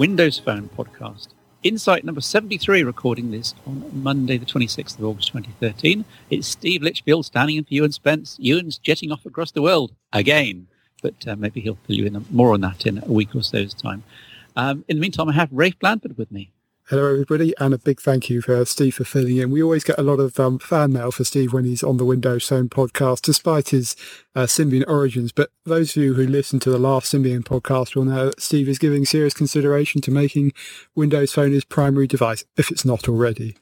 Windows Phone podcast. Insight number 73, recording this on Monday, the 26th of August 2013. It's Steve Litchfield standing in for Ewan Spence. Ewan's jetting off across the world again, but uh, maybe he'll fill you in more on that in a week or so's time. Um, in the meantime, I have Rafe Blandford with me. Hello, everybody, and a big thank you for Steve for filling in. We always get a lot of um, fan mail for Steve when he's on the Windows Phone podcast, despite his uh, Symbian origins. But those of you who listened to the last Symbian podcast will know that Steve is giving serious consideration to making Windows Phone his primary device, if it's not already.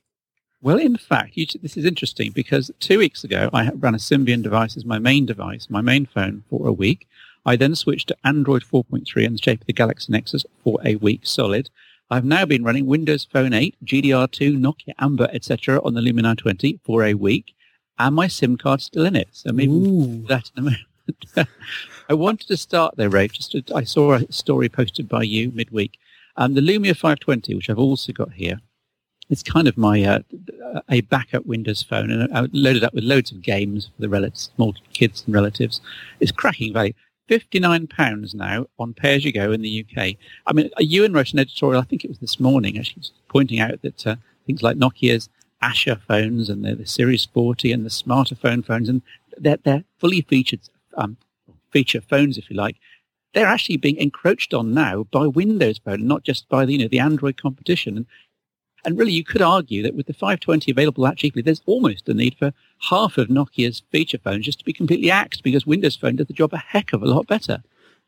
Well, in fact, t- this is interesting because two weeks ago I ran a Symbian device as my main device, my main phone, for a week. I then switched to Android 4.3 in the shape of the Galaxy Nexus for a week solid. I've now been running Windows Phone 8, GDR2, Nokia Amber, etc. on the Lumia 20 for a week, and my SIM card's still in it. So maybe that in a moment. I wanted to start there, Rafe. Just to, I saw a story posted by you midweek. Um, the Lumia 520, which I've also got here, it's kind of my uh, a backup Windows phone, and I loaded up with loads of games for the relatives, small kids and relatives. It's cracking value. £59 now on pay as you go in the UK. I mean, Ewan wrote an editorial, I think it was this morning, actually, pointing out that uh, things like Nokia's Asha phones and the, the Series 40 and the smarter phone phones, and they're, they're fully featured um, feature phones, if you like, they're actually being encroached on now by Windows Phone, not just by the, you know, the Android competition. And and really, you could argue that with the 520 available that cheaply, there's almost a need for half of Nokia's feature phones just to be completely axed because Windows Phone does the job a heck of a lot better.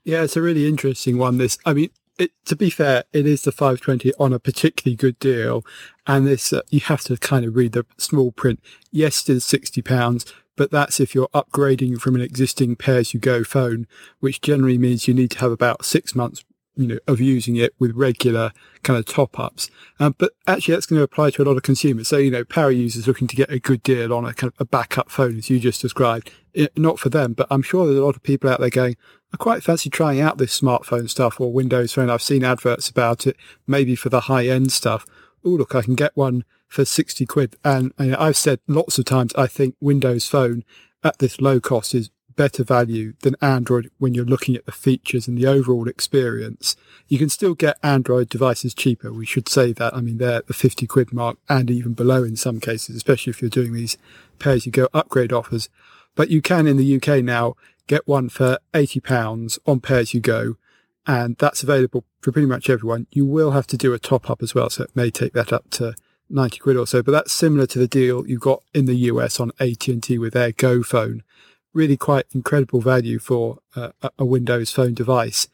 Yeah, it's a really interesting one. This, I mean, it, to be fair, it is the 520 on a particularly good deal, and this uh, you have to kind of read the small print. Yes, it is 60 pounds, but that's if you're upgrading from an existing pay-as-you-go phone, which generally means you need to have about six months you know, of using it with regular kind of top ups. Um, but actually that's going to apply to a lot of consumers. So, you know, power users looking to get a good deal on a kind of a backup phone, as you just described. It, not for them, but I'm sure there's a lot of people out there going, I quite fancy trying out this smartphone stuff or Windows phone. I've seen adverts about it, maybe for the high end stuff. Oh, look, I can get one for 60 quid. And know, I've said lots of times, I think Windows phone at this low cost is better value than Android when you're looking at the features and the overall experience. You can still get Android devices cheaper. We should say that. I mean, they're at the 50 quid mark and even below in some cases, especially if you're doing these pay as you go upgrade offers. But you can in the UK now get one for 80 pounds on pay as you go. And that's available for pretty much everyone. You will have to do a top up as well. So it may take that up to 90 quid or so, but that's similar to the deal you got in the US on AT&T with their Go phone really quite incredible value for uh, a Windows phone device.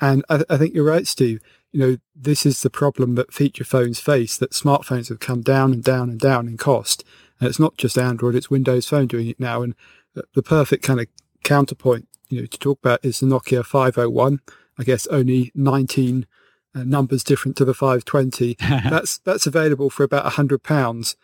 And I, I, think you're right, Steve. You know, this is the problem that feature phones face, that smartphones have come down and down and down in cost. And it's not just Android, it's Windows Phone doing it now. And the perfect kind of counterpoint, you know, to talk about is the Nokia 501. I guess only 19 uh, numbers different to the 520. that's, that's available for about a hundred pounds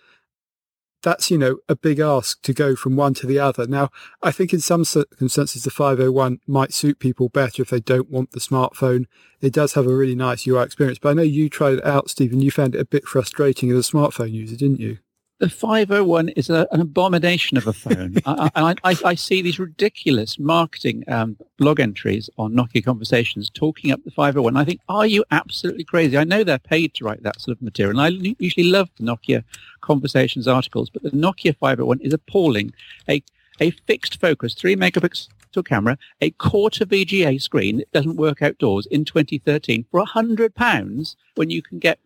that's, you know, a big ask to go from one to the other. Now, I think in some circumstances, the 501 might suit people better if they don't want the smartphone. It does have a really nice UI experience, but I know you tried it out, Stephen. You found it a bit frustrating as a smartphone user, didn't you? The 501 is a, an abomination of a phone. I, I, I, I, see these ridiculous marketing um, blog entries on Nokia Conversations talking up the 501. I think, are you absolutely crazy? I know they're paid to write that sort of material, and I usually love the Nokia Conversations articles, but the Nokia 501 is appalling. A, a fixed focus, three megapixel camera, a quarter VGA screen that doesn't work outdoors in 2013 for a hundred pounds when you can get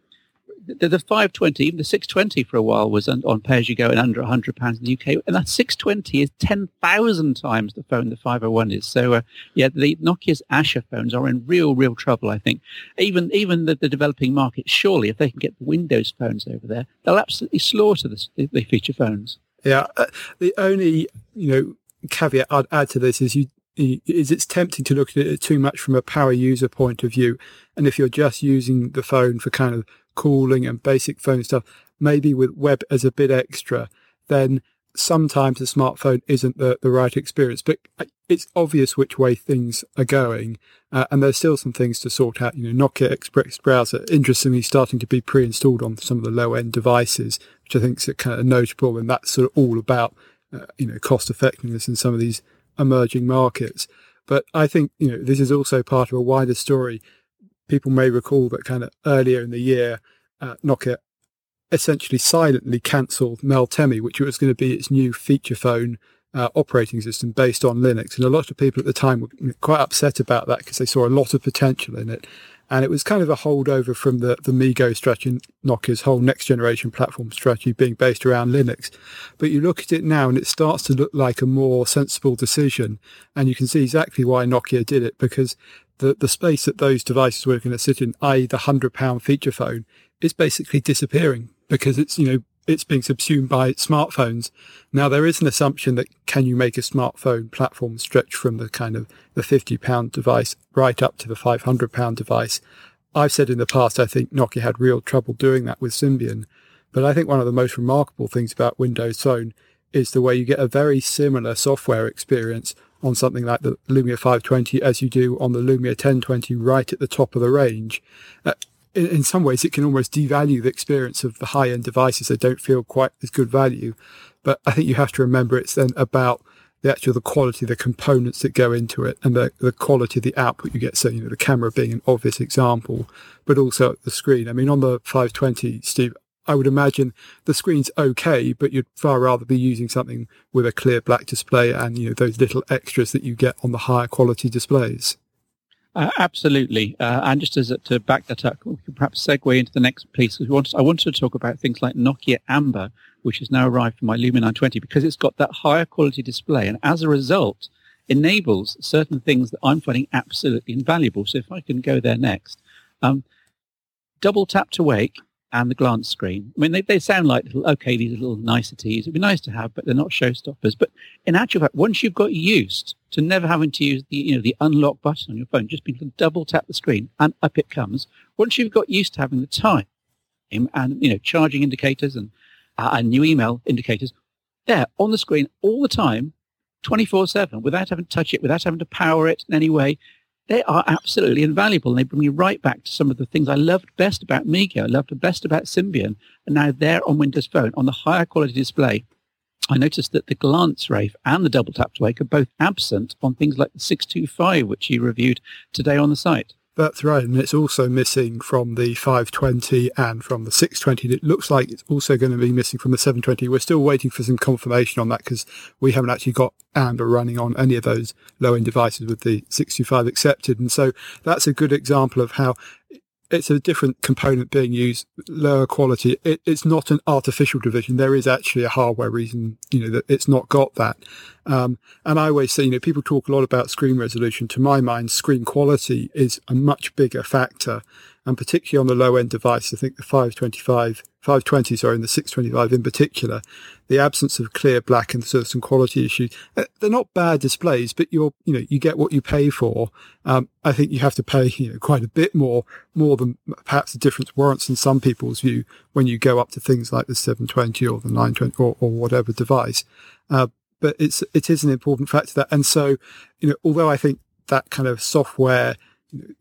the, the 520, even the 620 for a while was on, on pay as you go and under 100 pounds in the UK. And that 620 is 10,000 times the phone the 501 is. So, uh, yeah, the Nokia's Asha phones are in real, real trouble, I think. Even, even the, the developing market, surely if they can get the Windows phones over there, they'll absolutely slaughter the, the feature phones. Yeah. Uh, the only, you know, caveat I'd add to this is you, is it's tempting to look at it too much from a power user point of view. And if you're just using the phone for kind of calling and basic phone stuff, maybe with web as a bit extra, then sometimes a smartphone isn't the, the right experience. But it's obvious which way things are going. Uh, and there's still some things to sort out. You know, Nokia Express Browser, interestingly, starting to be pre-installed on some of the low end devices, which I think is kind of notable. And that's sort of all about, uh, you know, cost effectiveness in some of these emerging markets. But I think, you know, this is also part of a wider story people may recall that kind of earlier in the year, uh, Nokia essentially silently cancelled Meltemi, which was going to be its new feature phone uh, operating system based on Linux. And a lot of people at the time were quite upset about that because they saw a lot of potential in it. And it was kind of a holdover from the, the MeeGo strategy, Nokia's whole next generation platform strategy being based around Linux. But you look at it now and it starts to look like a more sensible decision. And you can see exactly why Nokia did it because the, the space that those devices were going to sit in, i.e. the hundred pound feature phone, is basically disappearing because it's, you know, it's being subsumed by smartphones. Now there is an assumption that can you make a smartphone platform stretch from the kind of the 50 pound device right up to the 500 pound device. I've said in the past, I think Nokia had real trouble doing that with Symbian. But I think one of the most remarkable things about Windows Phone is the way you get a very similar software experience on something like the Lumia 520 as you do on the Lumia 1020 right at the top of the range. Uh, in, in some ways, it can almost devalue the experience of the high end devices. They don't feel quite as good value. But I think you have to remember it's then about the actual the quality the components that go into it and the, the quality of the output you get. So, you know, the camera being an obvious example, but also the screen. I mean, on the 520, Steve, I would imagine the screen's okay, but you'd far rather be using something with a clear black display and, you know, those little extras that you get on the higher quality displays. Uh, absolutely. Uh, and just as a, to back that up, we could perhaps segue into the next piece. We wanted, I wanted to talk about things like Nokia Amber, which has now arrived for my Lumia 920 because it's got that higher quality display. And as a result, enables certain things that I'm finding absolutely invaluable. So if I can go there next, um, double tap to wake and the glance screen. I mean, they, they sound like little, okay, these little niceties. It'd be nice to have, but they're not showstoppers. But in actual fact, once you've got used to never having to use the, you know, the unlock button on your phone, just being able to double tap the screen and up it comes. Once you've got used to having the time and, you know, charging indicators and, uh, and new email indicators there on the screen all the time, 24 seven, without having to touch it, without having to power it in any way, they are absolutely invaluable. And they bring me right back to some of the things I loved best about MeeGo, I loved the best about Symbian, and now they're on Windows Phone on the higher quality display. I noticed that the glance Rafe and the double tap to wake are both absent on things like the 625, which you reviewed today on the site. That's right, and it's also missing from the 520 and from the 620. It looks like it's also going to be missing from the 720. We're still waiting for some confirmation on that because we haven't actually got Amber running on any of those low-end devices with the 625 accepted. And so that's a good example of how it's a different component being used, lower quality. It, it's not an artificial division. There is actually a hardware reason, you know, that it's not got that. Um, and I always say, you know, people talk a lot about screen resolution. To my mind, screen quality is a much bigger factor and particularly on the low end device, I think the 525, 520, sorry, and the 625 in particular, the absence of clear black and sort of some quality issues. Uh, they're not bad displays, but you're, you know, you get what you pay for. Um, I think you have to pay, you know, quite a bit more, more than perhaps the difference warrants in some people's view when you go up to things like the 720 or the 920 or, or whatever device. Uh, but it's, it is an important factor that. And so, you know, although I think that kind of software,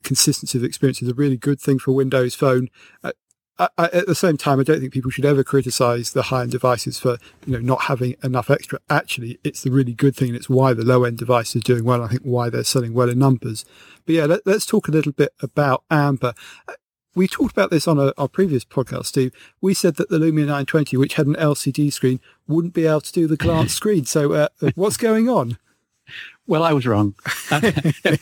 consistency of experience is a really good thing for Windows Phone. Uh, I, I, at the same time, I don't think people should ever criticize the high-end devices for you know not having enough extra. Actually, it's the really good thing, and it's why the low-end devices are doing well. I think why they're selling well in numbers. But yeah, let, us talk a little bit about Amber. Uh, we talked about this on a, our previous podcast, Steve. We said that the Lumia 920, which had an LCD screen, wouldn't be able to do the glance screen. So, uh, what's going on? Well, I was wrong. Uh,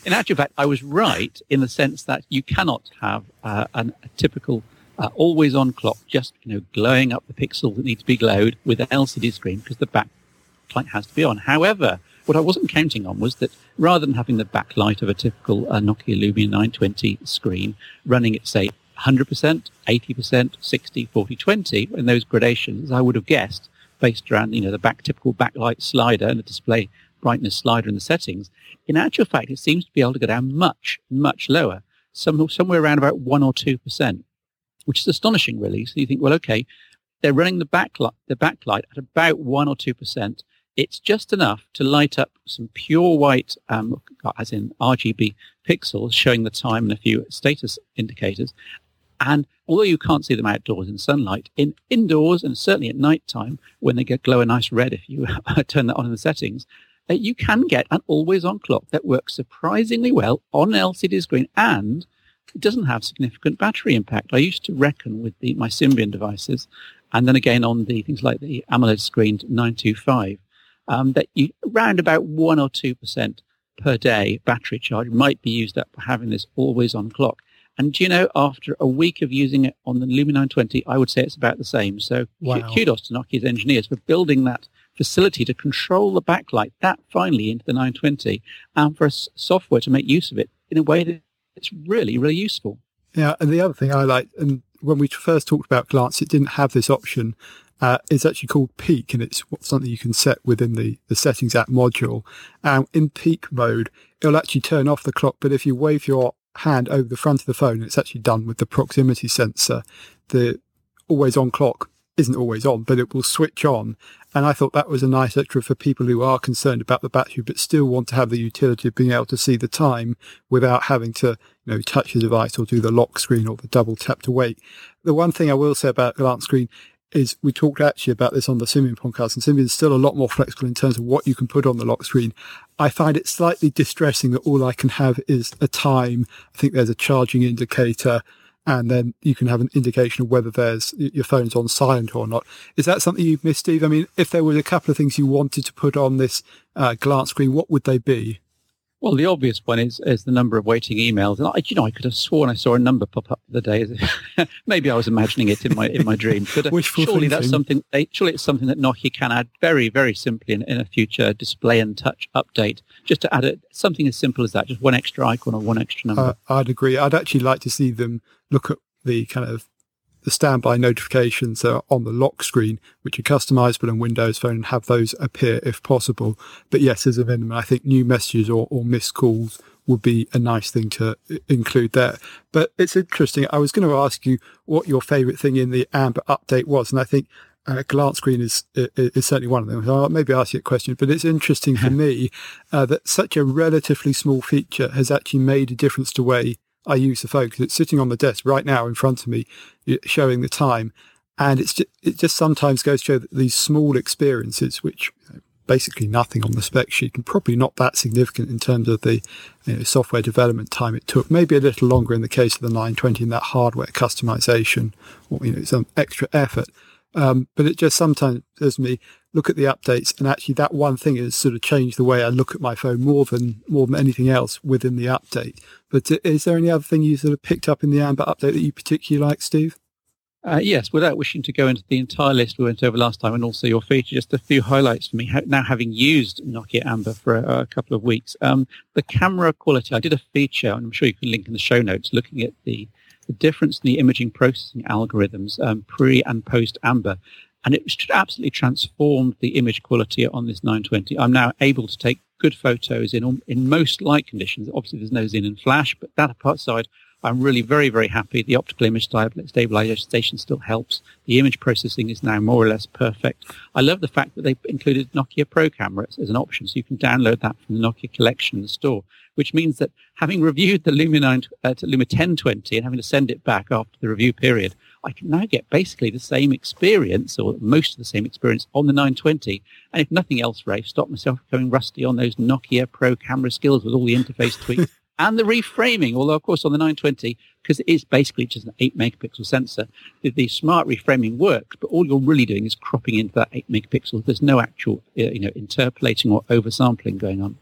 in actual fact, I was right in the sense that you cannot have uh, an, a typical uh, always-on clock just you know glowing up the pixels that need to be glowed with an LCD screen because the backlight has to be on. However, what I wasn't counting on was that rather than having the backlight of a typical uh, Nokia Lumia 920 screen running at say 100%, 80%, 60, 40, 20 in those gradations, I would have guessed based around you know the back typical backlight slider and the display brightness slider in the settings, in actual fact, it seems to be able to go down much, much lower, some, somewhere around about 1 or 2%, which is astonishing, really. So you think, well, okay, they're running the backlight, the backlight at about 1 or 2%. It's just enough to light up some pure white, um, as in RGB pixels, showing the time and a few status indicators. And although you can't see them outdoors in sunlight, in indoors and certainly at night time, when they get glow a nice red if you turn that on in the settings, uh, you can get an always on clock that works surprisingly well on an LCD screen and it doesn't have significant battery impact. I used to reckon with the, my Symbian devices, and then again on the things like the AMOLED screen 925, um, that you around about one or two percent per day battery charge might be used up for having this always on clock. And you know, after a week of using it on the Lumia 920, I would say it's about the same. So wow. kudos to Nokia's engineers for building that facility to control the backlight that finely into the 920 and for software to make use of it in a way that it's really, really useful. Yeah, and the other thing I like, and when we first talked about Glance, it didn't have this option. Uh, it's actually called peek and it's something you can set within the, the settings app module. And in peek mode, it'll actually turn off the clock. But if you wave your hand over the front of the phone, it's actually done with the proximity sensor. The always on clock isn't always on, but it will switch on. And I thought that was a nice extra for people who are concerned about the battery, but still want to have the utility of being able to see the time without having to, you know, touch the device or do the lock screen or the double tap to wait. The one thing I will say about glance screen is we talked actually about this on the Symbian podcast, and Symbian is still a lot more flexible in terms of what you can put on the lock screen. I find it slightly distressing that all I can have is a time. I think there's a charging indicator, and then you can have an indication of whether there's your phone's on silent or not. Is that something you've missed, Steve? I mean, if there was a couple of things you wanted to put on this uh, glance screen, what would they be? Well, the obvious one is is the number of waiting emails, and I, you know, I could have sworn I saw a number pop up the day. Maybe I was imagining it in my in my dream, but uh, surely thinking. that's something. Surely it's something that Nokia can add very very simply in, in a future display and touch update. Just to add it, something as simple as that, just one extra icon or one extra number. Uh, I'd agree. I'd actually like to see them look at the kind of the standby notifications are on the lock screen, which are customizable in Windows Phone and have those appear if possible. But yes, as a minimum, I think new messages or, or missed calls would be a nice thing to include there. But it's interesting. I was going to ask you what your favorite thing in the Amber update was. And I think uh, glance screen is, is certainly one of them. So I'll maybe ask you a question, but it's interesting for me uh, that such a relatively small feature has actually made a difference to way I use the phone because it's sitting on the desk right now in front of me, showing the time. And it's just, it just sometimes goes to show that these small experiences, which you know, basically nothing on the spec sheet and probably not that significant in terms of the you know, software development time it took, maybe a little longer in the case of the 920 in that hardware customization or, you know, some extra effort. Um, but it just sometimes says me, look at the updates and actually that one thing has sort of changed the way I look at my phone more than more than anything else within the update. But uh, is there any other thing you sort of picked up in the Amber update that you particularly like, Steve? Uh, yes, without wishing to go into the entire list we went over last time and also your feature, just a few highlights for me. Now having used Nokia Amber for a, a couple of weeks, um, the camera quality, I did a feature, and I'm sure you can link in the show notes, looking at the, the difference in the imaging processing algorithms um, pre and post Amber and it absolutely transformed the image quality on this 920. I'm now able to take good photos in in most light conditions. Obviously, there's no Xenon flash, but that aside, I'm really very, very happy. The optical image stabilization still helps. The image processing is now more or less perfect. I love the fact that they've included Nokia Pro cameras as an option, so you can download that from the Nokia collection in the store, which means that having reviewed the Lumia, 9, uh, Lumia 1020 and having to send it back after the review period, I can now get basically the same experience or most of the same experience on the 920. And if nothing else, Ray, stop myself becoming rusty on those Nokia Pro camera skills with all the interface tweaks and the reframing. Although, of course, on the 920, because it is basically just an 8 megapixel sensor, the, the, smart reframing works, but all you're really doing is cropping into that 8 megapixels. There's no actual, uh, you know, interpolating or oversampling going on.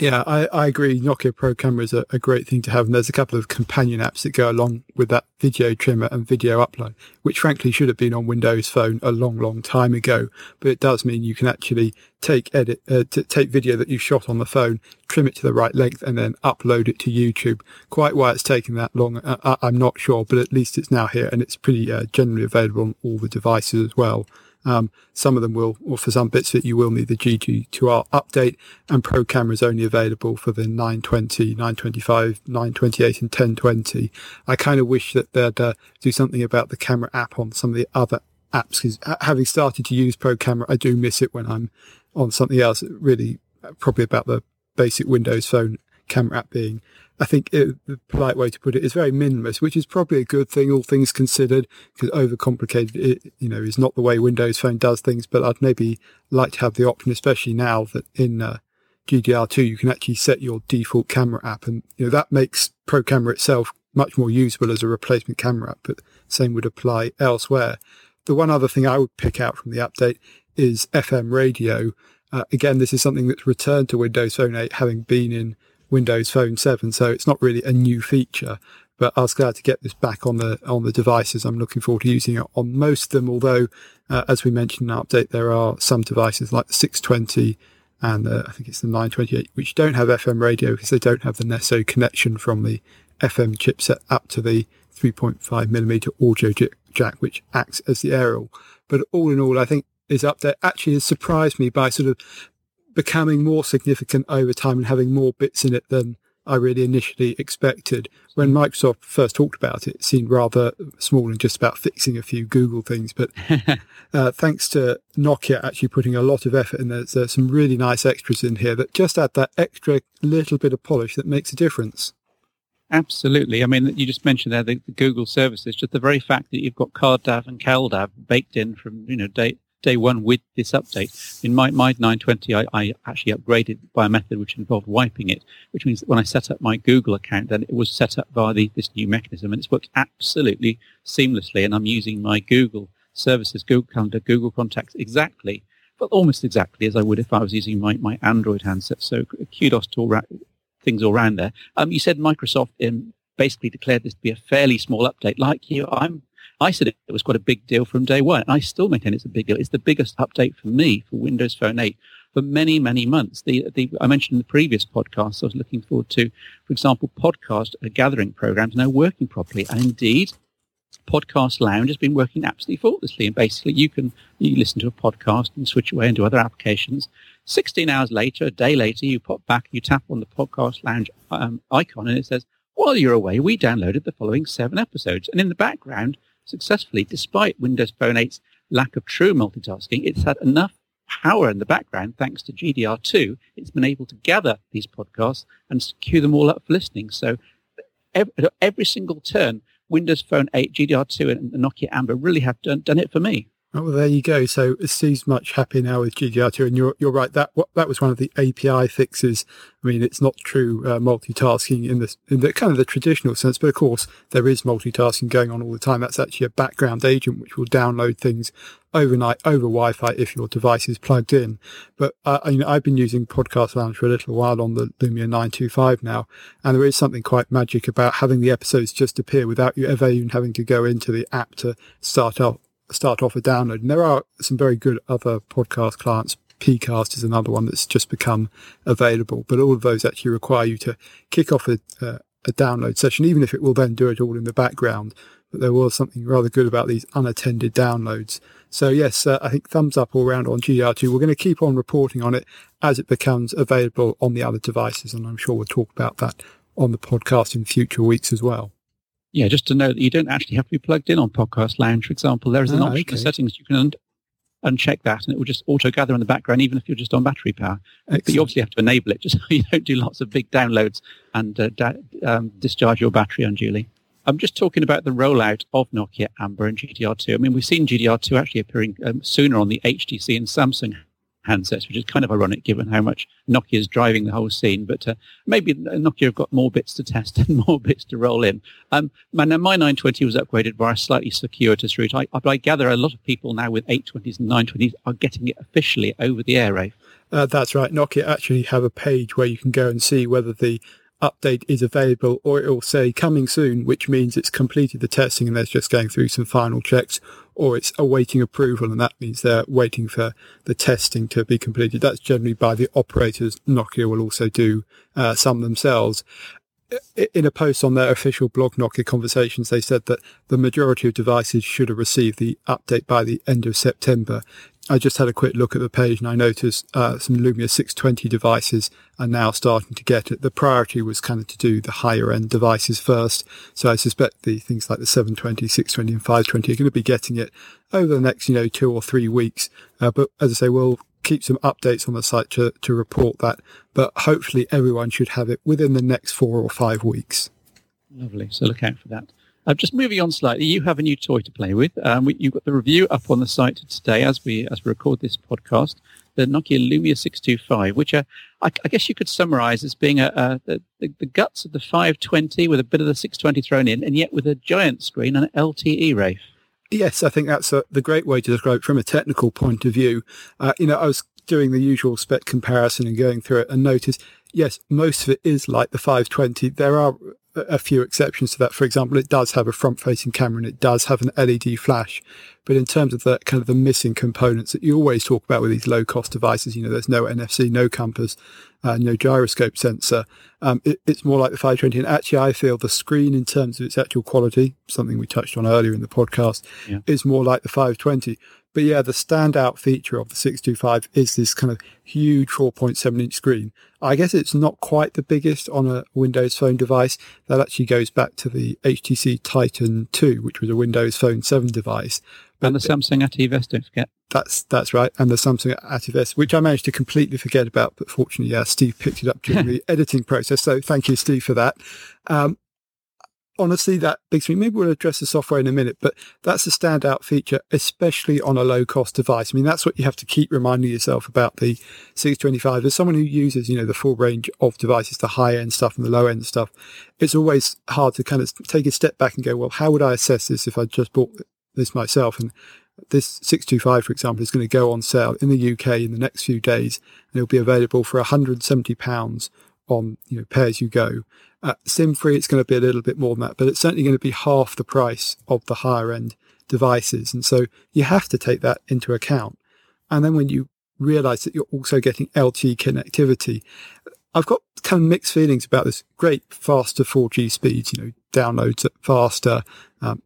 Yeah, I, I agree. Nokia Pro camera is a, a, great thing to have. And there's a couple of companion apps that go along with that video trimmer and video upload, which frankly should have been on Windows Phone a long, long time ago. But it does mean you can actually take edit, uh, t- take video that you shot on the phone, trim it to the right length and then upload it to YouTube. Quite why it's taking that long, uh, I'm not sure, but at least it's now here and it's pretty uh, generally available on all the devices as well. Um, some of them will, or for some bits it, you will need the GDR2 update and Pro camera is only available for the 920, 925, 928 and 1020. I kind of wish that they'd uh, do something about the camera app on some of the other apps because having started to use Pro camera, I do miss it when I'm on something else. Really, uh, probably about the basic Windows phone camera app being I think it, the polite way to put it is very minimalist, which is probably a good thing, all things considered, because overcomplicated, it, you know, is not the way Windows Phone does things. But I'd maybe like to have the option, especially now that in uh, GDR2 you can actually set your default camera app, and you know that makes Pro Camera itself much more usable as a replacement camera, app. but same would apply elsewhere. The one other thing I would pick out from the update is FM radio. Uh, again, this is something that's returned to Windows Phone 8 having been in Windows Phone 7, so it's not really a new feature. But I was glad to get this back on the on the devices. I'm looking forward to using it on most of them. Although, uh, as we mentioned in the update, there are some devices like the 620 and I think it's the 928 which don't have FM radio because they don't have the necessary connection from the FM chipset up to the 3.5 millimeter audio jack, which acts as the aerial. But all in all, I think this update actually has surprised me by sort of becoming more significant over time and having more bits in it than I really initially expected. When Microsoft first talked about it, it seemed rather small and just about fixing a few Google things. But uh, thanks to Nokia actually putting a lot of effort in there, there's some really nice extras in here that just add that extra little bit of polish that makes a difference. Absolutely. I mean, you just mentioned there the, the Google services, just the very fact that you've got CardDAV and CalDAV baked in from, you know, day, day one with this update. In my, my 920, I, I, actually upgraded by a method which involved wiping it, which means when I set up my Google account, then it was set up via the, this new mechanism and it's worked absolutely seamlessly. And I'm using my Google services, Google Calendar, Google Contacts exactly, but almost exactly as I would if I was using my, my Android handset. So kudos to all ra- things all around there. Um, you said Microsoft um, basically declared this to be a fairly small update. Like you, I'm I said it, was quite a big deal from day one. And I still maintain it's a big deal. It's the biggest update for me for Windows Phone 8 for many, many months. The, the, I mentioned in the previous podcast, I was looking forward to, for example, podcast gathering programs now working properly. And indeed, Podcast Lounge has been working absolutely faultlessly. And basically, you can you listen to a podcast and switch away into other applications. 16 hours later, a day later, you pop back, you tap on the Podcast Lounge um, icon, and it says, while you're away, we downloaded the following seven episodes. And in the background, successfully, despite Windows Phone 8's lack of true multitasking, it's had enough power in the background, thanks to GDR2, it's been able to gather these podcasts and queue them all up for listening. So every, every single turn, Windows Phone 8, GDR2, and Nokia Amber really have done, done it for me. Oh, well, there you go. So Steve's much happier now with GDR2, and you're you're right. That that was one of the API fixes. I mean, it's not true uh, multitasking in the in the kind of the traditional sense, but of course there is multitasking going on all the time. That's actually a background agent which will download things overnight over Wi-Fi if your device is plugged in. But uh, I, you know, I've been using Podcast Lounge for a little while on the Lumia 925 now, and there is something quite magic about having the episodes just appear without you ever even having to go into the app to start up start off a download. And there are some very good other podcast clients. Pcast is another one that's just become available, but all of those actually require you to kick off a, uh, a download session, even if it will then do it all in the background. But there was something rather good about these unattended downloads. So yes, uh, I think thumbs up all around on GDR2. We're going to keep on reporting on it as it becomes available on the other devices. And I'm sure we'll talk about that on the podcast in future weeks as well. Yeah, just to know that you don't actually have to be plugged in on Podcast Lounge, for example. There is an oh, option okay. in settings you can un- uncheck that and it will just auto gather in the background, even if you're just on battery power. Excellent. But you obviously have to enable it just so you don't do lots of big downloads and uh, da- um, discharge your battery unduly. I'm just talking about the rollout of Nokia Amber and GDR2. I mean, we've seen GDR2 actually appearing um, sooner on the HTC and Samsung handsets, which is kind of ironic given how much Nokia is driving the whole scene. But uh, maybe Nokia have got more bits to test and more bits to roll in. Um, my, my 920 was upgraded via a slightly circuitous route. I, I gather a lot of people now with 820s and 920s are getting it officially over the air. Uh, that's right. Nokia actually have a page where you can go and see whether the update is available or it will say coming soon, which means it's completed the testing and they're just going through some final checks or it's awaiting approval and that means they're waiting for the testing to be completed. That's generally by the operators. Nokia will also do uh, some themselves. In a post on their official blog, Nokia Conversations, they said that the majority of devices should have received the update by the end of September. I just had a quick look at the page and I noticed uh, some Lumia 620 devices are now starting to get it. The priority was kind of to do the higher end devices first. So I suspect the things like the 720, 620 and 520 are going to be getting it over the next, you know, two or three weeks. Uh, but as I say, we'll keep some updates on the site to, to report that. But hopefully everyone should have it within the next four or five weeks. Lovely. So look out for that. Uh, just moving on slightly, you have a new toy to play with. Um, we, you've got the review up on the site today as we as we record this podcast. The Nokia Lumia 625, which uh, I, I, guess you could summarize as being a, a the, the, guts of the 520 with a bit of the 620 thrown in, and yet with a giant screen and an LTE, Rafe. Yes, I think that's a, the great way to describe it from a technical point of view. Uh, you know, I was doing the usual spec comparison and going through it and noticed, yes, most of it is like the 520. There are a few exceptions to that. For example, it does have a front facing camera and it does have an LED flash. But in terms of the kind of the missing components that you always talk about with these low cost devices, you know, there's no NFC, no compass, uh, no gyroscope sensor. Um, it, it's more like the 520. And actually, I feel the screen in terms of its actual quality, something we touched on earlier in the podcast, yeah. is more like the 520. But yeah, the standout feature of the 625 is this kind of huge 4.7 inch screen. I guess it's not quite the biggest on a Windows Phone device. That actually goes back to the HTC Titan 2, which was a Windows Phone 7 device. But and the Samsung ATIV don't forget. That's that's right, and the Samsung ATIV which I managed to completely forget about, but fortunately, yeah, Steve picked it up during the editing process. So thank you, Steve, for that. Um, honestly, that big screen, maybe we'll address the software in a minute, but that's a standout feature, especially on a low cost device. I mean, that's what you have to keep reminding yourself about the 625. As someone who uses, you know, the full range of devices, the high end stuff and the low end stuff, it's always hard to kind of take a step back and go, well, how would I assess this if I just bought this myself? And this 625, for example, is going to go on sale in the UK in the next few days and it'll be available for 170 pounds on, you know, pay as you go. Uh, SIM free, it's going to be a little bit more than that, but it's certainly going to be half the price of the higher end devices. And so you have to take that into account. And then when you realize that you're also getting LTE connectivity, I've got kind of mixed feelings about this. Great, faster 4G speeds, you know, downloads faster. Um,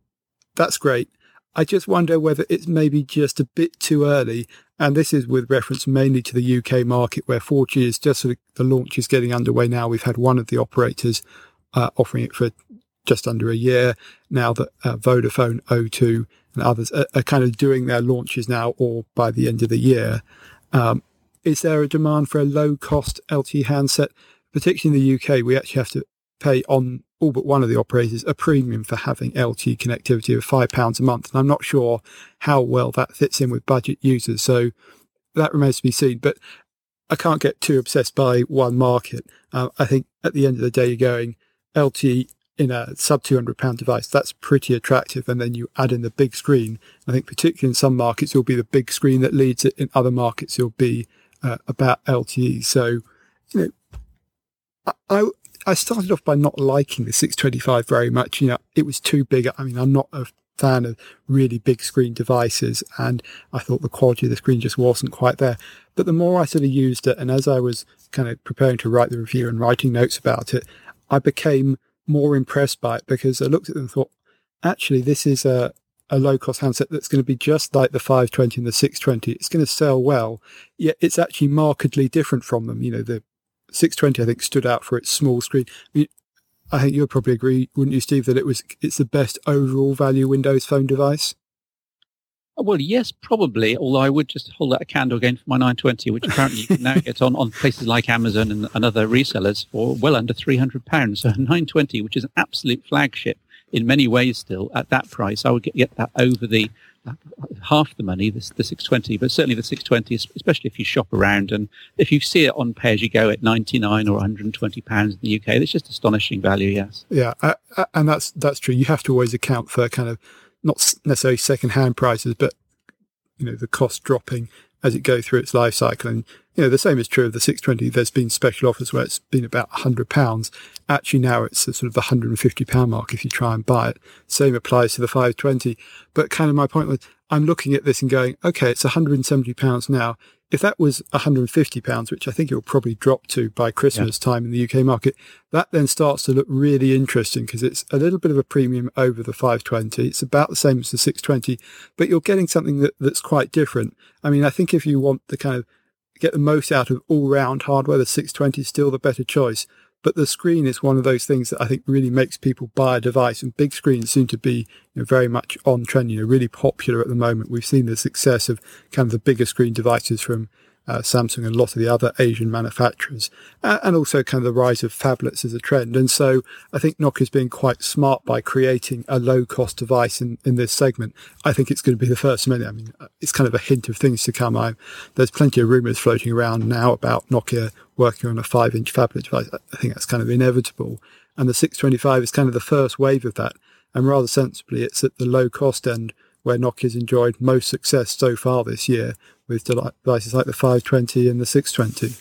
that's great. I just wonder whether it's maybe just a bit too early. And this is with reference mainly to the UK market where 4G is just sort of the launch is getting underway now. We've had one of the operators uh, offering it for just under a year now that uh, Vodafone, O2 and others are, are, kind of doing their launches now or by the end of the year. Um, is there a demand for a low cost LTE handset? Particularly in the UK, we actually have to pay on all but one of the operators a premium for having LTE connectivity of £5 a month. And I'm not sure how well that fits in with budget users. So that remains to be seen. But I can't get too obsessed by one market. Uh, I think at the end of the day, you're going LTE in a sub £200 device. That's pretty attractive. And then you add in the big screen. I think particularly in some markets, it'll be the big screen that leads it. In other markets, it'll be uh, about LTE. So, you know, I, I started off by not liking the 625 very much. You know, it was too big. I mean, I'm not a fan of really big screen devices and I thought the quality of the screen just wasn't quite there. But the more I sort of used it and as I was kind of preparing to write the review and writing notes about it, I became more impressed by it because I looked at them and thought, actually, this is a, a low cost handset that's going to be just like the 520 and the 620. It's going to sell well, yet it's actually markedly different from them. You know, the 620, I think, stood out for its small screen. I, mean, I think you'd probably agree, wouldn't you, Steve, that it was it's the best overall value Windows Phone device? Oh, well, yes, probably. Although I would just hold out a candle again for my 920, which apparently you can now get on, on places like Amazon and, and other resellers for well under 300 pounds. So 920, which is an absolute flagship in many ways still at that price, I would get, get that over the half the money, the, the 620, but certainly the 620, especially if you shop around and if you see it on pay as you go at 99 or 120 pounds in the UK, it's just astonishing value. Yes. Yeah. Uh, uh, and that's, that's true. You have to always account for kind of not necessarily second hand prices, but you know, the cost dropping as it goes through its life cycle. And, you know, the same is true of the 620. There's been special offers where it's been about £100. Actually, now it's sort of the £150 mark if you try and buy it. Same applies to the 520. But kind of my point was, I'm looking at this and going, okay, it's £170 now. If that was £150, which I think it will probably drop to by Christmas yeah. time in the UK market, that then starts to look really interesting because it's a little bit of a premium over the 520. It's about the same as the 620, but you're getting something that, that's quite different. I mean, I think if you want the kind of get the most out of all round hardware, the 620 is still the better choice. But the screen is one of those things that I think really makes people buy a device, and big screens seem to be you know, very much on trend. You know, really popular at the moment. We've seen the success of kind of the bigger screen devices from uh, Samsung and a lot of the other Asian manufacturers, uh, and also kind of the rise of phablets as a trend. And so I think Nokia's been quite smart by creating a low cost device in, in this segment. I think it's going to be the first many. I mean, it's kind of a hint of things to come. I, there's plenty of rumors floating around now about Nokia working on a five inch phablet device. I think that's kind of inevitable. And the 625 is kind of the first wave of that. And rather sensibly, it's at the low cost end where Nokia's enjoyed most success so far this year with devices like the 520 and the 620.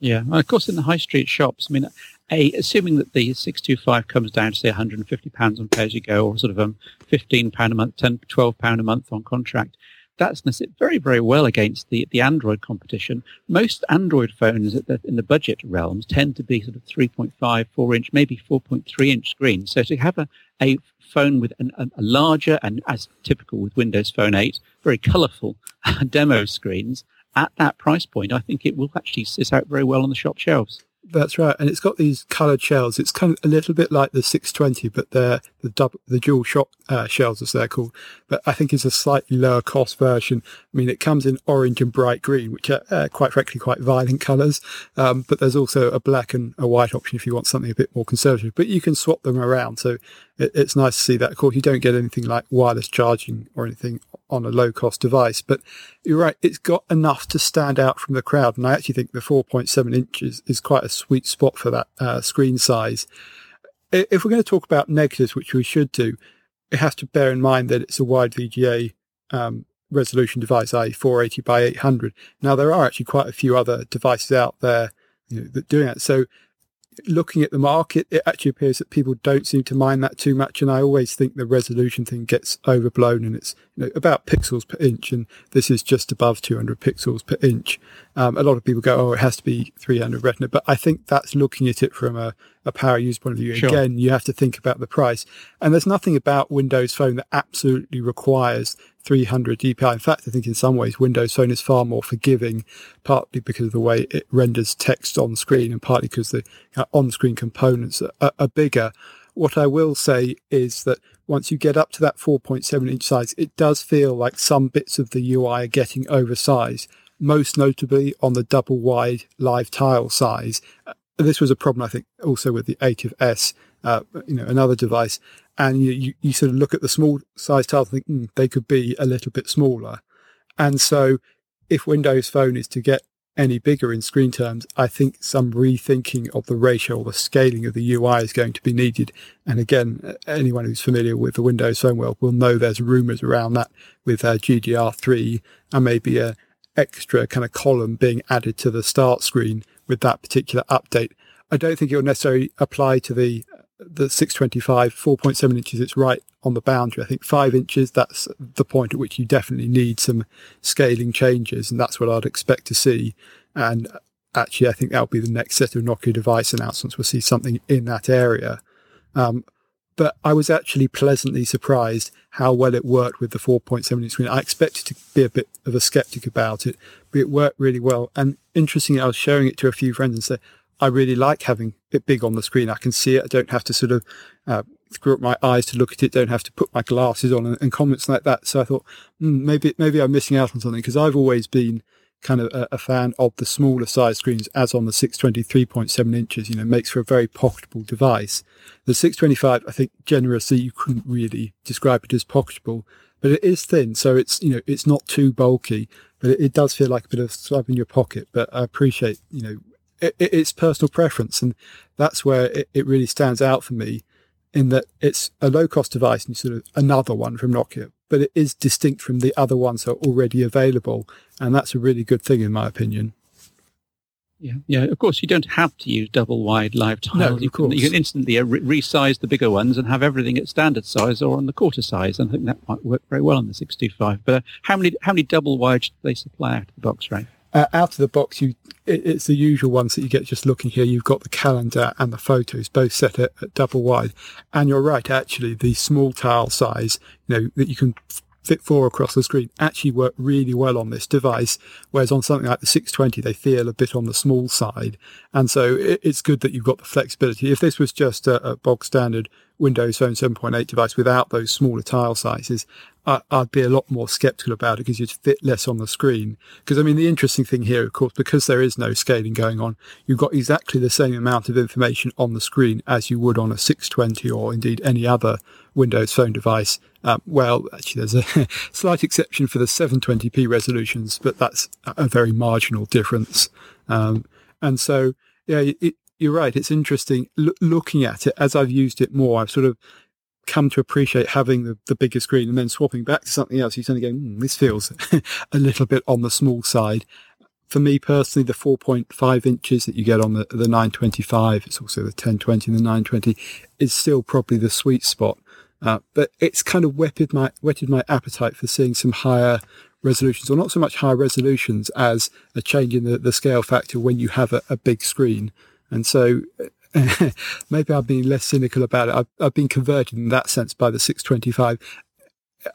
Yeah, and of course, in the high street shops, I mean, a assuming that the 625 comes down to say 150 pounds on pay as you go, or sort of um 15 pound a month, 10, 12 pound a month on contract, that's going to sit very, very well against the, the Android competition. Most Android phones the, in the budget realms tend to be sort of 3.5, 4 inch, maybe 4.3 inch screens. So to have a, a phone with an, a larger and as typical with Windows Phone 8, very colourful demo screens at that price point, I think it will actually sit out very well on the shop shelves. That's right, and it's got these coloured shells. It's kind of a little bit like the 620, but they're the double, the dual shot uh, shells, as they're called. But I think it's a slightly lower cost version. I mean, it comes in orange and bright green, which are uh, quite frankly quite violent colours. Um, but there's also a black and a white option if you want something a bit more conservative. But you can swap them around, so it, it's nice to see that. Of course, you don't get anything like wireless charging or anything on a low cost device. But you're right, it's got enough to stand out from the crowd. And I actually think the 4.7 inches is quite a sweet spot for that uh, screen size. If we're going to talk about negatives, which we should do, it has to bear in mind that it's a wide VGA um, resolution device, i.e. 480 by 800. Now, there are actually quite a few other devices out there you know, that doing that. So looking at the market, it actually appears that people don't seem to mind that too much. And I always think the resolution thing gets overblown and it's you know, about pixels per inch. And this is just above 200 pixels per inch. Um, a lot of people go, oh, it has to be 300 retina. But I think that's looking at it from a, a power use point of view. Sure. Again, you have to think about the price. And there's nothing about Windows Phone that absolutely requires 300 DPI. In fact, I think in some ways Windows Phone is far more forgiving, partly because of the way it renders text on screen and partly because the uh, on-screen components are, are, bigger. What I will say is that once you get up to that 4.7 inch size, it does feel like some bits of the UI are getting oversized, most notably on the double wide live tile size. Uh, this was a problem, I think, also with the 8S, uh, you know, another device and you, you, you, sort of look at the small size tiles and think mm, they could be a little bit smaller. And so if Windows Phone is to get any bigger in screen terms, I think some rethinking of the ratio or the scaling of the UI is going to be needed. And again, anyone who's familiar with the Windows Phone world will know there's rumors around that with uh, GDR3 and maybe a extra kind of column being added to the start screen with that particular update. I don't think it will necessarily apply to the the 625, 4.7 inches, it's right on the boundary. I think five inches, that's the point at which you definitely need some scaling changes. And that's what I'd expect to see. And actually, I think that'll be the next set of Nokia device announcements. We'll see something in that area. Um, but I was actually pleasantly surprised how well it worked with the 4.7 inch screen. I expected to be a bit of a skeptic about it, but it worked really well. And interestingly, I was showing it to a few friends and said, I really like having it big on the screen. I can see it. I don't have to sort of uh, screw up my eyes to look at it. Don't have to put my glasses on and, and comments like that. So I thought mm, maybe maybe I'm missing out on something because I've always been kind of a, a, fan of the smaller size screens as on the 620 3.7 inches. You know, makes for a very pocketable device. The 625, I think generously you couldn't really describe it as pocketable, but it is thin, so it's you know it's not too bulky, but it, it does feel like a bit of slab in your pocket. But I appreciate you know it, it's personal preference. And that's where it, it really stands out for me in that it's a low cost device and sort of another one from Nokia, but it is distinct from the other ones that are already available. And that's a really good thing, in my opinion. Yeah, yeah. Of course, you don't have to use double wide live tiles. No, you, can, you can instantly uh, re- resize the bigger ones and have everything at standard size or on the quarter size. And I think that might work very well on the 625. But uh, how many how many double wide do they supply out of the box, right? Uh, out of the box, you it, it's the usual ones that you get just looking here. You've got the calendar and the photos both set at, at double wide, and you're right. Actually, the small tile size, you know, that you can fit four across the screen actually work really well on this device. Whereas on something like the 620, they feel a bit on the small side. And so it, it's good that you've got the flexibility. If this was just a, a bog standard Windows Phone 7.8 device without those smaller tile sizes, I, would be a lot more skeptical about it because you'd fit less on the screen. Because I mean, the interesting thing here, of course, because there is no scaling going on, you've got exactly the same amount of information on the screen as you would on a 620 or indeed any other Windows Phone device. Um, well, actually, there's a slight exception for the 720p resolutions, but that's a very marginal difference. Um, and so, yeah, it, you're right. It's interesting L- looking at it as I've used it more. I've sort of come to appreciate having the, the bigger screen and then swapping back to something else. You suddenly go, mm, this feels a little bit on the small side. For me personally, the 4.5 inches that you get on the, the 925, it's also the 1020 and the 920, is still probably the sweet spot. Uh, but it's kind of whetted my, whetted my appetite for seeing some higher resolutions, or not so much higher resolutions as a change in the, the scale factor when you have a, a big screen. And so maybe I've been less cynical about it. I've, I've been converted in that sense by the 625.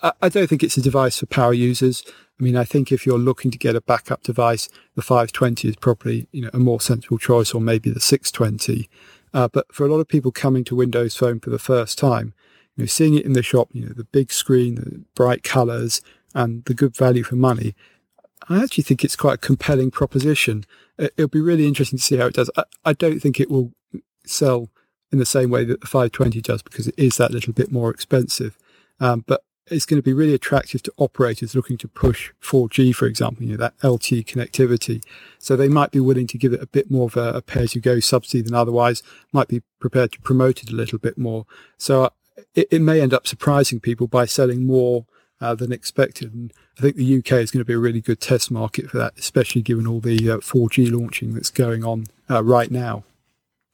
I, I don't think it's a device for power users. I mean, I think if you're looking to get a backup device, the 520 is probably, you know, a more sensible choice or maybe the 620. Uh, but for a lot of people coming to Windows Phone for the first time, you know, seeing it in the shop, you know, the big screen, the bright colors and the good value for money, I actually think it's quite a compelling proposition. It'll be really interesting to see how it does. I, I don't think it will sell in the same way that the 520 does because it is that little bit more expensive. Um, but it's going to be really attractive to operators looking to push 4G, for example, you know, that LTE connectivity. So they might be willing to give it a bit more of a, a pay as you go subsidy than otherwise, might be prepared to promote it a little bit more. So uh, it, it may end up surprising people by selling more uh, than expected. And I think the UK is going to be a really good test market for that, especially given all the uh, 4G launching that's going on uh, right now.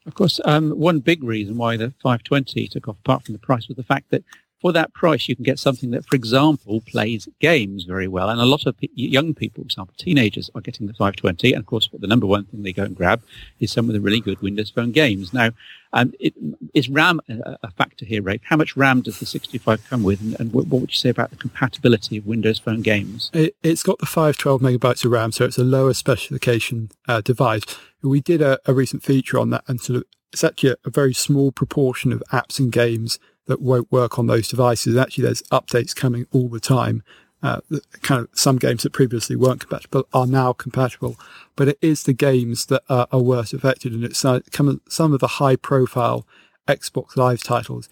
Of course, um, one big reason why the 520 took off, apart from the price, was the fact that for that price, you can get something that, for example, plays games very well. And a lot of young people, for example, teenagers, are getting the 520. And of course, the number one thing they go and grab is some of the really good Windows Phone games. Now, um, it, is RAM a, a, factor here, Rafe? How much RAM does the 65 come with? And, and what, what, would you say about the compatibility of Windows Phone games? It, has got the 512 megabytes of RAM, so it's a lower specification uh, device. We did a, a recent feature on that and sort of it's actually a, a, very small proportion of apps and games that won't work on those devices. Actually, there's updates coming all the time. Uh, kind of some games that previously weren't compatible are now compatible, but it is the games that are, are worst affected, and it's uh, some of the high-profile Xbox Live titles.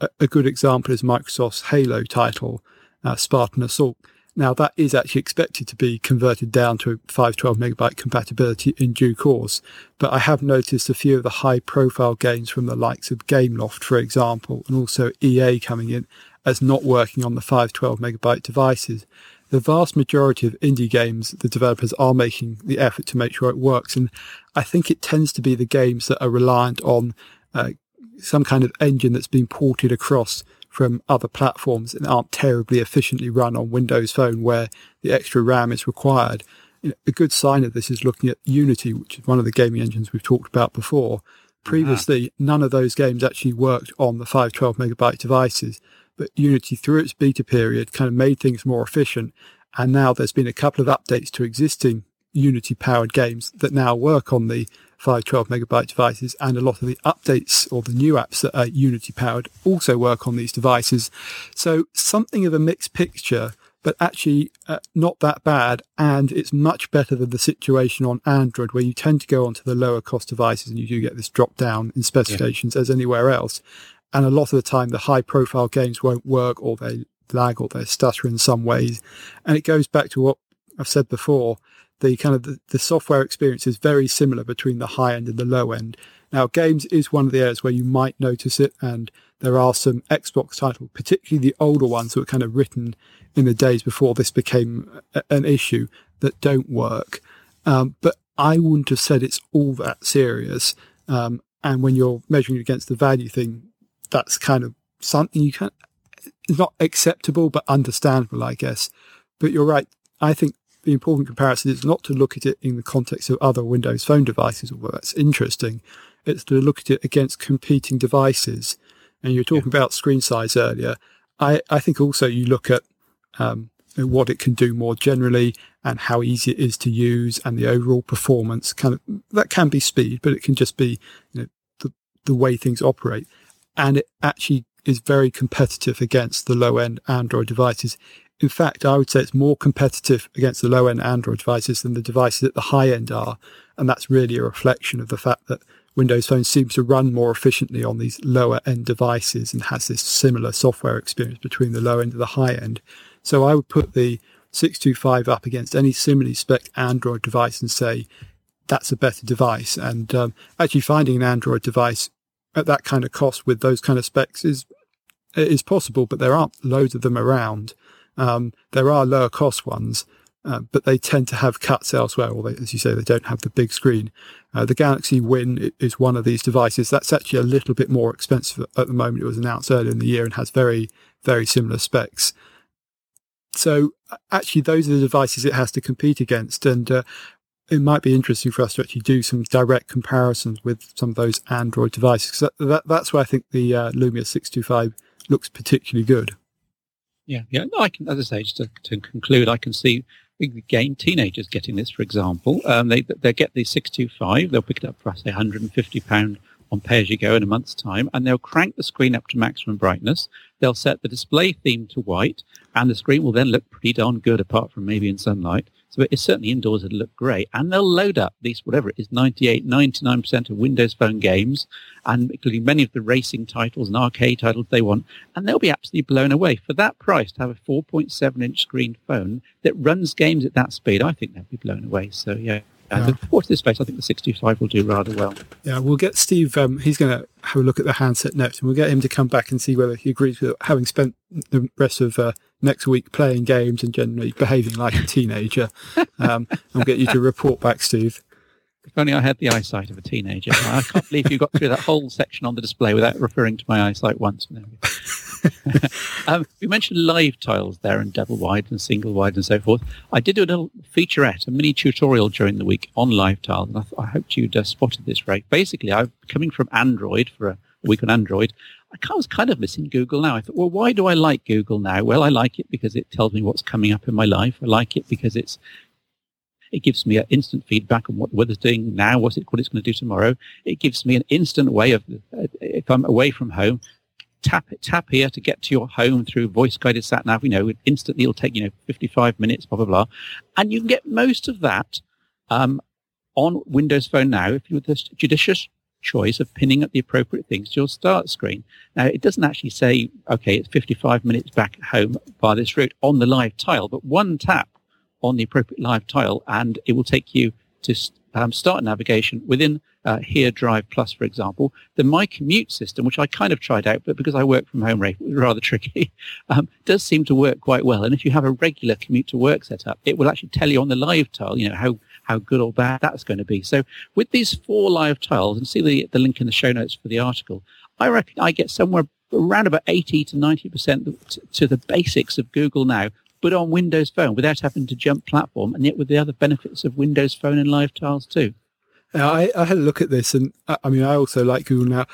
A, a, good example is Microsoft's Halo title, uh, Spartan Assault. Now that is actually expected to be converted down to 512 megabyte compatibility in due course, but I have noticed a few of the high profile games from the likes of Gameloft, for example, and also EA coming in as not working on the 512 megabyte devices. The vast majority of indie games, the developers are making the effort to make sure it works. And I think it tends to be the games that are reliant on uh, some kind of engine that's been ported across from other platforms and aren't terribly efficiently run on Windows Phone where the extra RAM is required. A good sign of this is looking at Unity, which is one of the gaming engines we've talked about before. Previously, uh-huh. none of those games actually worked on the 512 megabyte devices, but Unity, through its beta period, kind of made things more efficient. And now there's been a couple of updates to existing Unity powered games that now work on the 512 megabyte devices and a lot of the updates or the new apps that are Unity powered also work on these devices. So something of a mixed picture, but actually uh, not that bad. And it's much better than the situation on Android where you tend to go onto the lower cost devices and you do get this drop down in specifications yeah. as anywhere else. And a lot of the time the high profile games won't work or they lag or they stutter in some ways. And it goes back to what I've said before the kind of the, the, software experience is very similar between the high end and the low end. Now, games is one of the areas where you might notice it, and there are some Xbox titles, particularly the older ones that were kind of written in the days before this became a, an issue that don't work. Um, but I wouldn't have said it's all that serious. Um, and when you're measuring it against the value thing, that's kind of something you can. It's not acceptable, but understandable, I guess. But you're right. I think the important comparison is not to look at it in the context of other Windows Phone devices, although that's interesting. It's to look at it against competing devices. And you were talking yeah. about screen size earlier. I, I think also you look at um, what it can do more generally and how easy it is to use and the overall performance. Kind of that can be speed, but it can just be you know, the the way things operate. and it actually is very competitive against the low end Android devices. In fact, I would say it's more competitive against the low end Android devices than the devices at the high end are. And that's really a reflection of the fact that Windows Phone seems to run more efficiently on these lower end devices and has this similar software experience between the low end and the high end. So I would put the 625 up against any similarly spec Android device and say that's a better device. And um, actually finding an Android device at that kind of cost with those kind of specs is is possible, but there aren't loads of them around. Um, there are lower cost ones, uh, but they tend to have cuts elsewhere, or as you say, they don't have the big screen. Uh, the Galaxy Win is one of these devices. That's actually a little bit more expensive at the moment. It was announced earlier in the year and has very, very similar specs. So actually, those are the devices it has to compete against. And uh, it might be interesting for us to actually do some direct comparisons with some of those Android devices. That, that, that's where I think the uh, Lumia 625 looks particularly good. Yeah, yeah. No, I can, as I say, just to, to conclude, I can see again teenagers getting this. For example, um, they they get the six two five. They'll pick it up for say 150 pound on pay as you go in a month's time, and they'll crank the screen up to maximum brightness. They'll set the display theme to white, and the screen will then look pretty darn good, apart from maybe in sunlight. So it's certainly indoors it'll look great. And they'll load up these, whatever it is, 98, 99% of Windows Phone games, and including many of the racing titles and arcade titles they want. And they'll be absolutely blown away. For that price, to have a 4.7 inch screen phone that runs games at that speed, I think they'll be blown away. So yeah. Yeah. Uh, watch this space. I think the 65 will do rather well. Yeah, we'll get Steve. Um, he's going to have a look at the handset notes, and we'll get him to come back and see whether he agrees with having spent the rest of uh, next week playing games and generally behaving like a teenager. Um, we'll get you to report back, Steve. If only I had the eyesight of a teenager. I can't believe you got through that whole section on the display without referring to my eyesight once. um, we mentioned live tiles there and double wide and single wide and so forth. I did do a little featurette, a mini tutorial during the week on live tiles, and I, th- I hoped you'd uh, spotted this, Rafe. Basically, I'm coming from Android for a week on Android. I was kind of missing Google now. I thought, well, why do I like Google now? Well, I like it because it tells me what's coming up in my life. I like it because it's it gives me an instant feedback on what the weather's doing now, what, it, what it's going to do tomorrow. It gives me an instant way of, uh, if I'm away from home, tap tap here to get to your home through voice guided sat nav. You know, instantly it'll take you know 55 minutes, blah blah blah, and you can get most of that um, on Windows Phone now if you're just judicious choice of pinning up the appropriate things to your start screen. Now, it doesn't actually say, okay, it's 55 minutes back at home by this route on the live tile, but one tap on the appropriate live tile and it will take you to um, start navigation within uh, Here Drive Plus, for example. The My Commute system, which I kind of tried out, but because I work from home, Rafe, it was rather tricky, um, does seem to work quite well. And if you have a regular commute to work setup, it will actually tell you on the live tile, you know, how, how good or bad that's going to be. So with these four live tiles, and see the, the link in the show notes for the article, I reckon I get somewhere around about 80 to 90% to the basics of Google now but on Windows Phone without having to jump platform, and yet with the other benefits of Windows Phone and Live Tiles too. Now, I, I had a look at this, and I mean, I also like Google now.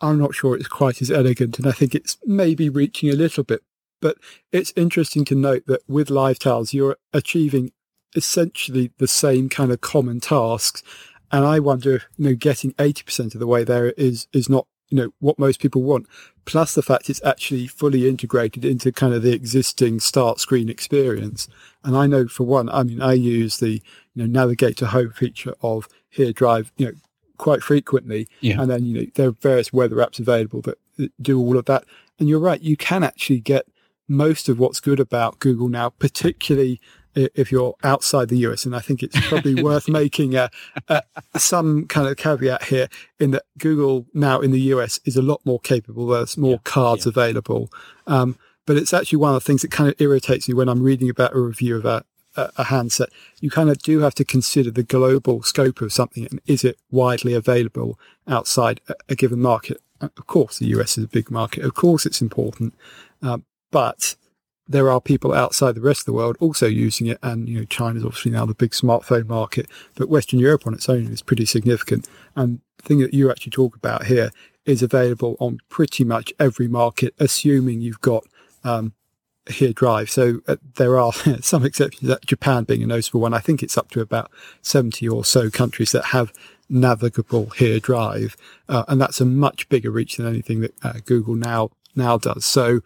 I'm not sure it's quite as elegant, and I think it's maybe reaching a little bit. But it's interesting to note that with Live Tiles, you're achieving essentially the same kind of common tasks. And I wonder, you know, getting 80% of the way there is, is not you know, what most people want. Plus the fact it's actually fully integrated into kind of the existing start screen experience. And I know for one, I mean, I use the, you know, navigate to home feature of Here Drive, you know, quite frequently. Yeah. And then, you know, there are various weather apps available that do all of that. And you're right, you can actually get most of what's good about Google now, particularly if you're outside the US. And I think it's probably worth making a, a, some kind of caveat here in that Google now in the US is a lot more capable. There's more yeah, cards yeah. available. Um, but it's actually one of the things that kind of irritates me when I'm reading about a review of a, a handset. You kind of do have to consider the global scope of something and is it widely available outside a, a given market? Of course, the US is a big market. Of course, it's important. Um, but there are people outside the rest of the world also using it. And, you know, China's obviously now the big smartphone market, but Western Europe on its own is pretty significant. And the thing that you actually talk about here is available on pretty much every market, assuming you've got, um, here drive. So uh, there are some exceptions, Japan being a notable one. I think it's up to about 70 or so countries that have navigable here drive. Uh, and that's a much bigger reach than anything that uh, Google now, now does. So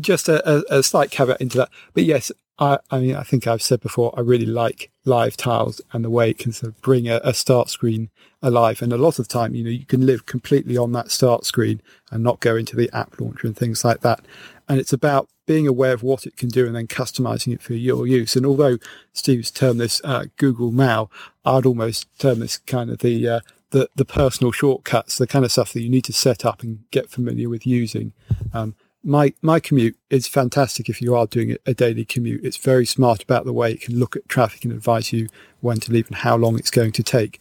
just a, a, a, slight caveat into that. But yes, I, I, mean, I think I've said before, I really like live tiles and the way it can sort of bring a, a, start screen alive. And a lot of the time, you know, you can live completely on that start screen and not go into the app launcher and things like that. And it's about being aware of what it can do and then customizing it for your use. And although Steve's termed this uh, Google Now, I'd almost term this kind of the, uh, the, the personal shortcuts, the kind of stuff that you need to set up and get familiar with using. Um, my my commute is fantastic if you are doing a daily commute. It's very smart about the way it can look at traffic and advise you when to leave and how long it's going to take.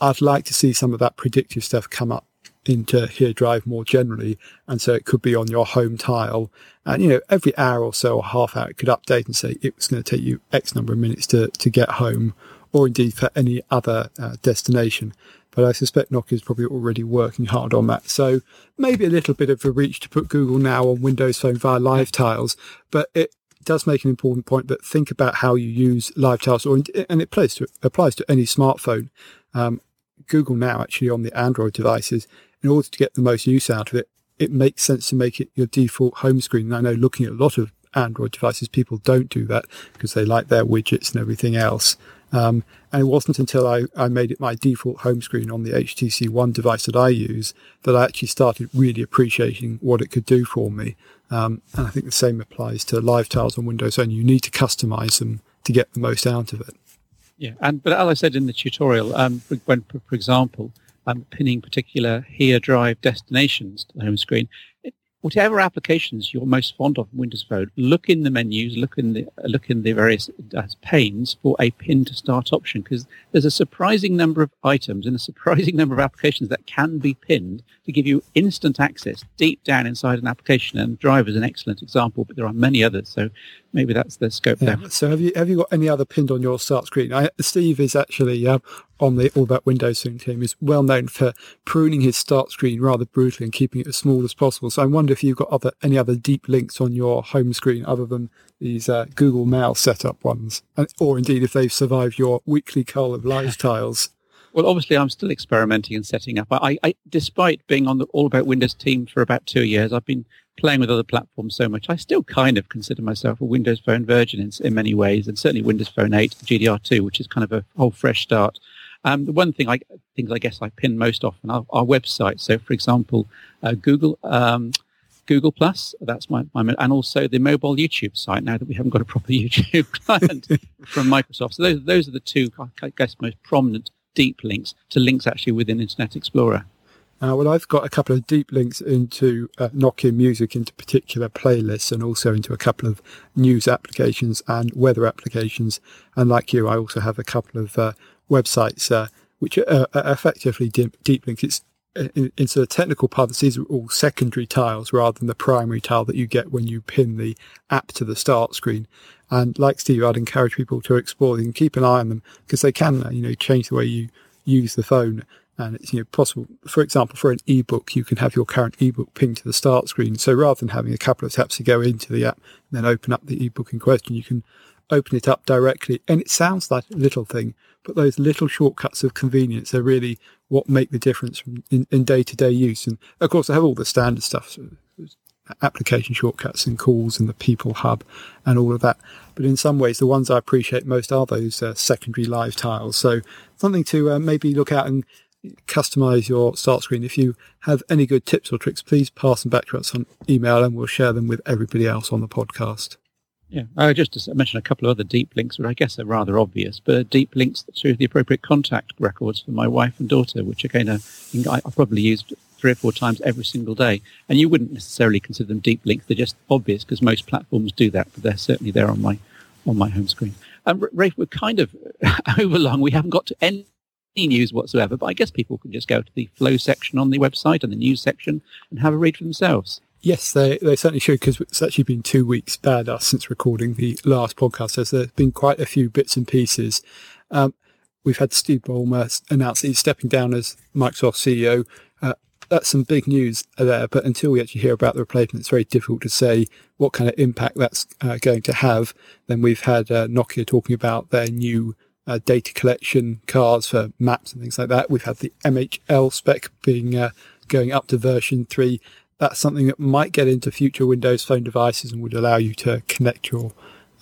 I'd like to see some of that predictive stuff come up into Here Drive more generally, and so it could be on your home tile. And you know, every hour or so or half hour, it could update and say it was going to take you X number of minutes to to get home, or indeed for any other uh, destination but I suspect Nokia is probably already working hard on that. So maybe a little bit of a reach to put Google Now on Windows Phone via Live Tiles, but it does make an important point that think about how you use Live Tiles, or and it applies to applies to any smartphone. Um, Google Now actually on the Android devices, in order to get the most use out of it, it makes sense to make it your default home screen. And I know looking at a lot of Android devices, people don't do that because they like their widgets and everything else. Um, and it wasn't until I, I made it my default home screen on the HTC One device that I use that I actually started really appreciating what it could do for me. Um, and I think the same applies to live tiles on Windows Phone. You need to customize them to get the most out of it. Yeah, and but as I said in the tutorial, um, when, for example, I'm pinning particular here drive destinations to the home screen, whatever applications you're most fond of in Windows Phone, look in the menus, look in the look in the various uh, panes for a pin to start option because there's a surprising number of items and a surprising number of applications that can be pinned to give you instant access deep down inside an application. And Drive is an excellent example, but there are many others. So maybe that's the scope yeah. there. So have you have you got any other pinned on your start screen? I, Steve is actually uh, on the All About Windows team is well known for pruning his start screen rather brutally and keeping it as small as possible. So I wonder if you've got other any other deep links on your home screen other than these uh, Google Mail setup ones, and, or indeed if they've survived your weekly cull of live tiles. Well, obviously, I'm still experimenting and setting up. I, I, despite being on the All About Windows team for about two years, I've been playing with other platforms so much. I still kind of consider myself a Windows Phone virgin in, in many ways, and certainly Windows Phone 8, GDR2, which is kind of a whole fresh start. Um, the one thing I things I guess I pin most often are, are websites. So, for example, uh, Google. Um, Google Plus. That's my, my, and also the mobile YouTube site. Now that we haven't got a proper YouTube client from Microsoft, so those those are the two, I guess, most prominent deep links to links actually within Internet Explorer. Uh, well, I've got a couple of deep links into uh, Nokia Music, into particular playlists, and also into a couple of news applications and weather applications. And like you, I also have a couple of uh, websites uh, which are, are effectively deep, deep links. It's in, into the technical part, these are all secondary tiles rather than the primary tile that you get when you pin the app to the start screen. And like Steve, I'd encourage people to explore and keep an eye on them because they can, you know, change the way you use the phone. And it's, you know, possible, for example, for an ebook, you can have your current ebook pinged to the start screen. So rather than having a couple of taps to go into the app and then open up the ebook in question, you can open it up directly. And it sounds like a little thing, but those little shortcuts of convenience are really what make the difference in day to day use. And of course, I have all the standard stuff, so application shortcuts and calls and the people hub and all of that. But in some ways, the ones I appreciate most are those uh, secondary live tiles. So something to uh, maybe look out and customize your start screen. If you have any good tips or tricks, please pass them back to us on email and we'll share them with everybody else on the podcast. Yeah, I just to mention a couple of other deep links, which I guess are rather obvious, but deep links to the appropriate contact records for my wife and daughter, which again, uh, I probably used three or four times every single day. And you wouldn't necessarily consider them deep links; they're just obvious because most platforms do that. But they're certainly there on my on my home screen. And um, Rafe, we're kind of overlong. We haven't got to any news whatsoever, but I guess people can just go to the flow section on the website and the news section and have a read for themselves. Yes, they, they certainly should because it's actually been two weeks bad us since recording the last podcast. So there's been quite a few bits and pieces. Um, we've had Steve Ballmer announce that he's stepping down as Microsoft CEO. Uh, that's some big news there, but until we actually hear about the replacement, it's very difficult to say what kind of impact that's uh, going to have. Then we've had uh, Nokia talking about their new uh, data collection cards for maps and things like that. We've had the MHL spec being uh, going up to version three. That's something that might get into future Windows Phone devices and would allow you to connect your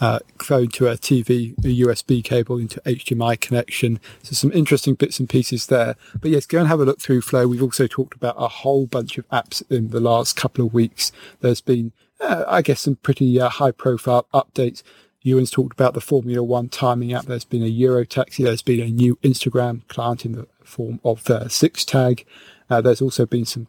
uh, phone to a TV, a USB cable into HDMI connection. So some interesting bits and pieces there. But yes, go and have a look through Flow. We've also talked about a whole bunch of apps in the last couple of weeks. There's been, uh, I guess, some pretty uh, high profile updates. Ewan's talked about the Formula One timing app. There's been a Euro taxi. There's been a new Instagram client in the form of the 6tag. Uh, there's also been some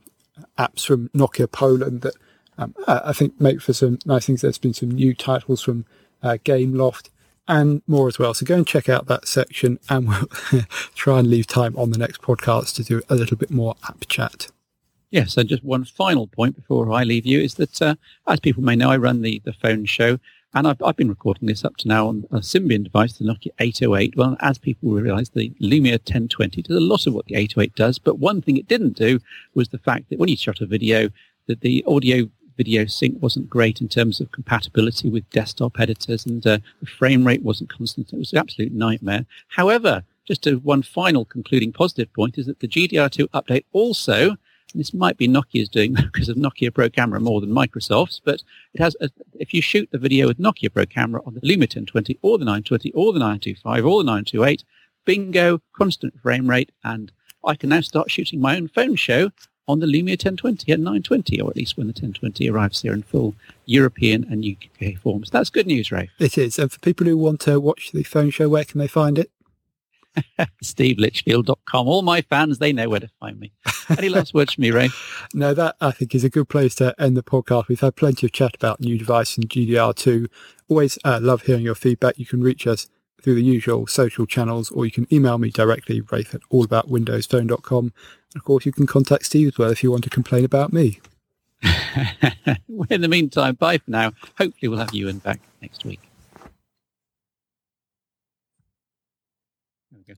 apps from Nokia Poland that um, I think make for some nice things. There's been some new titles from uh, Gameloft, and more as well. So go and check out that section, and we'll try and leave time on the next podcast to do a little bit more app chat. Yes, and just one final point before I leave you is that, uh, as people may know, I run the, the phone show, and I've, I've been recording this up to now on a Symbian device, the Nokia 808. Well, as people realize, the Lumia 1020 does a lot of what the 808 does, but one thing it didn't do was the fact that when you shot a video, that the audio video sync wasn't great in terms of compatibility with desktop editors and uh, the frame rate wasn't constant. It was an absolute nightmare. However, just one final concluding positive point is that the GDR2 update also, this might be Nokia's doing because of Nokia Pro Camera more than Microsoft's, but it has, a, if you shoot the video with Nokia Pro Camera on the Lumia 1020 or the 920 or the 925 or the 928, bingo, constant frame rate, and I can now start shooting my own phone show on the Lumia 1020 at 920, or at least when the 1020 arrives here in full European and UK forms. That's good news, Rafe. It is. And for people who want to watch the phone show, where can they find it? SteveLitchfield.com. All my fans, they know where to find me. Any last words from me, Rafe? No, that I think is a good place to end the podcast. We've had plenty of chat about new device and GDR2. Always uh, love hearing your feedback. You can reach us through the usual social channels, or you can email me directly, rafe at allaboutwindowsphone.com. And of course, you can contact Steve as well if you want to complain about me. in the meantime, bye for now. Hopefully, we'll have you in back next week.